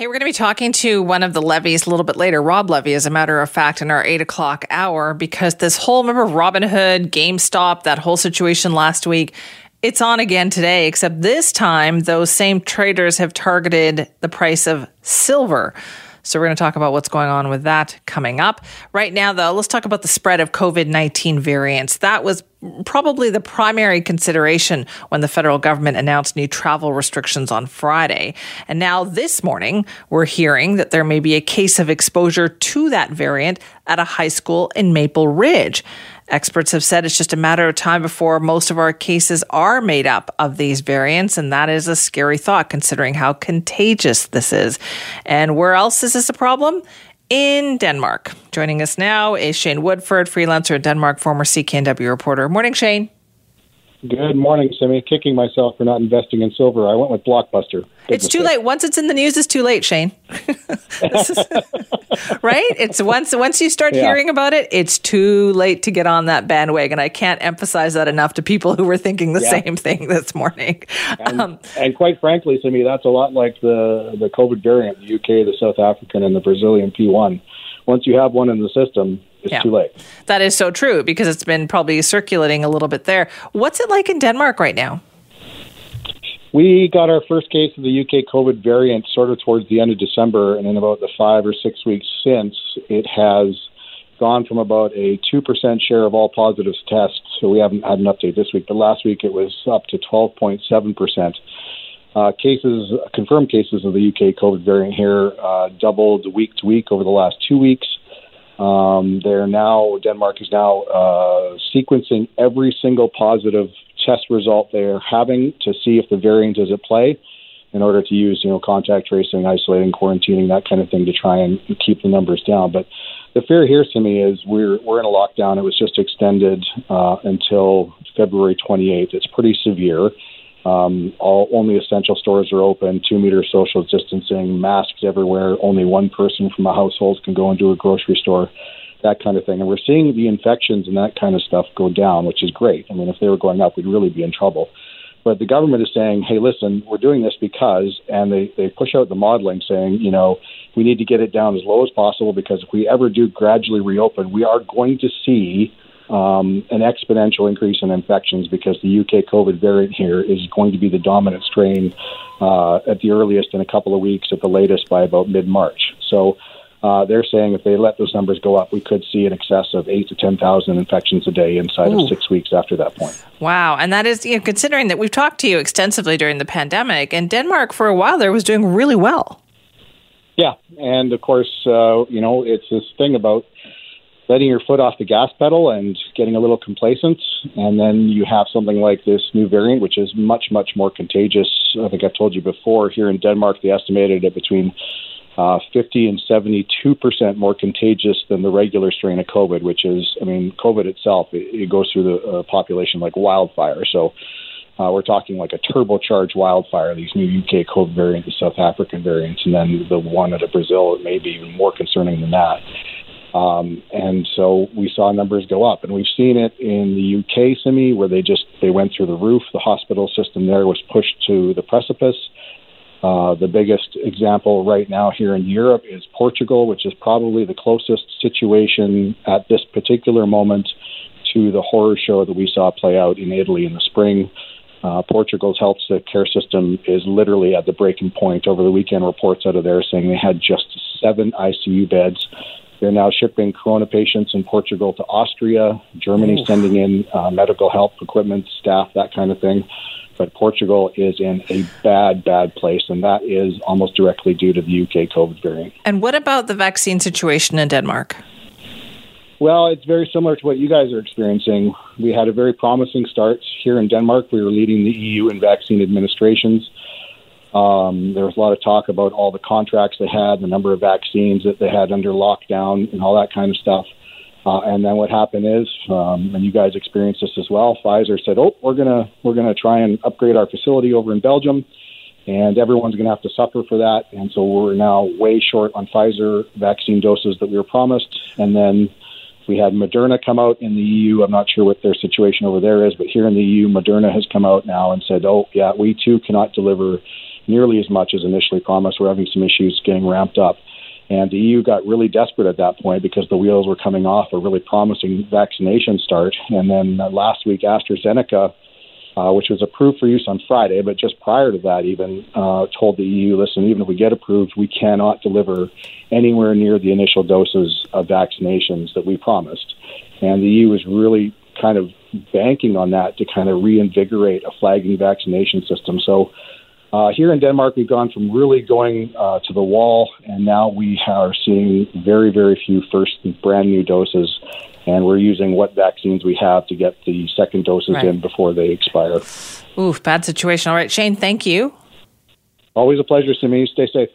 Hey, we're going to be talking to one of the levies a little bit later, Rob Levy, as a matter of fact, in our eight o'clock hour, because this whole, remember Robinhood, GameStop, that whole situation last week, it's on again today, except this time those same traders have targeted the price of silver. So we're going to talk about what's going on with that coming up. Right now, though, let's talk about the spread of COVID 19 variants. That was probably the primary consideration when the federal government announced new travel restrictions on Friday. And now this morning, we're hearing that there may be a case of exposure to that variant at a high school in Maple Ridge. Experts have said it's just a matter of time before most of our cases are made up of these variants, and that is a scary thought considering how contagious this is. And where else is this a problem? In Denmark. Joining us now is Shane Woodford, freelancer in Denmark, former CKNW reporter. Morning, Shane. Good morning, Simi. Kicking myself for not investing in silver. I went with Blockbuster. Big it's mistake. too late. Once it's in the news, it's too late, Shane. is, right? It's once once you start yeah. hearing about it, it's too late to get on that bandwagon. I can't emphasize that enough to people who were thinking the yeah. same thing this morning. And, um, and quite frankly, Simi, that's a lot like the the COVID variant, the UK, the South African, and the Brazilian P1 once you have one in the system, it's yeah. too late. That is so true because it's been probably circulating a little bit there. What's it like in Denmark right now? We got our first case of the UK COVID variant sort of towards the end of December, and in about the five or six weeks since, it has gone from about a 2% share of all positive tests. So we haven't had an update this week, but last week it was up to 12.7%. Uh, cases, confirmed cases of the UK COVID variant here uh, doubled week to week over the last two weeks. Um, they're now Denmark is now uh, sequencing every single positive test result they're having to see if the variant is at play, in order to use you know contact tracing, isolating, quarantining, that kind of thing to try and keep the numbers down. But the fear here to me is we're we're in a lockdown. It was just extended uh, until February 28th. It's pretty severe. Um, all only essential stores are open. Two meter social distancing, masks everywhere. Only one person from a household can go into a grocery store, that kind of thing. And we're seeing the infections and that kind of stuff go down, which is great. I mean, if they were going up, we'd really be in trouble. But the government is saying, hey, listen, we're doing this because, and they, they push out the modeling saying, you know, we need to get it down as low as possible because if we ever do gradually reopen, we are going to see um, an exponential increase in infections because the UK COVID variant here is going to be the dominant strain uh, at the earliest in a couple of weeks, at the latest by about mid March. So uh, they're saying if they let those numbers go up, we could see an excess of eight to ten thousand infections a day inside Ooh. of six weeks after that point. Wow, and that is you know, considering that we've talked to you extensively during the pandemic, and Denmark for a while there was doing really well. Yeah, and of course, uh, you know, it's this thing about letting your foot off the gas pedal and getting a little complacent. And then you have something like this new variant, which is much, much more contagious. I think I've told you before, here in Denmark, they estimated it between uh, 50 and 72 percent more contagious than the regular strain of COVID, which is, I mean, COVID itself, it, it goes through the uh, population like wildfire. So uh, we're talking like a turbocharged wildfire, these new UK COVID variants, the South African variants, and then the one out of Brazil, it may be even more concerning than that. Um, and so we saw numbers go up, and we've seen it in the UK, Simi, where they just they went through the roof. The hospital system there was pushed to the precipice. Uh, the biggest example right now here in Europe is Portugal, which is probably the closest situation at this particular moment to the horror show that we saw play out in Italy in the spring. Uh, Portugal's health care system is literally at the breaking point. Over the weekend, reports out of there saying they had just seven ICU beds they're now shipping corona patients in Portugal to Austria. Germany sending in uh, medical help equipment, staff, that kind of thing. But Portugal is in a bad, bad place, and that is almost directly due to the UK COVID variant. And what about the vaccine situation in Denmark? Well, it's very similar to what you guys are experiencing. We had a very promising start here in Denmark. We were leading the EU in vaccine administrations. Um, there was a lot of talk about all the contracts they had, the number of vaccines that they had under lockdown, and all that kind of stuff. Uh, and then what happened is, um, and you guys experienced this as well. Pfizer said, "Oh, we're gonna we're gonna try and upgrade our facility over in Belgium, and everyone's gonna have to suffer for that." And so we're now way short on Pfizer vaccine doses that we were promised. And then we had Moderna come out in the EU. I'm not sure what their situation over there is, but here in the EU, Moderna has come out now and said, "Oh, yeah, we too cannot deliver." Nearly as much as initially promised. We're having some issues getting ramped up. And the EU got really desperate at that point because the wheels were coming off a really promising vaccination start. And then uh, last week, AstraZeneca, uh, which was approved for use on Friday, but just prior to that, even uh, told the EU, listen, even if we get approved, we cannot deliver anywhere near the initial doses of vaccinations that we promised. And the EU was really kind of banking on that to kind of reinvigorate a flagging vaccination system. So uh, here in Denmark, we've gone from really going uh, to the wall, and now we are seeing very, very few first brand new doses, and we're using what vaccines we have to get the second doses right. in before they expire. Oof, bad situation. All right, Shane, thank you. Always a pleasure, Simi. Stay safe.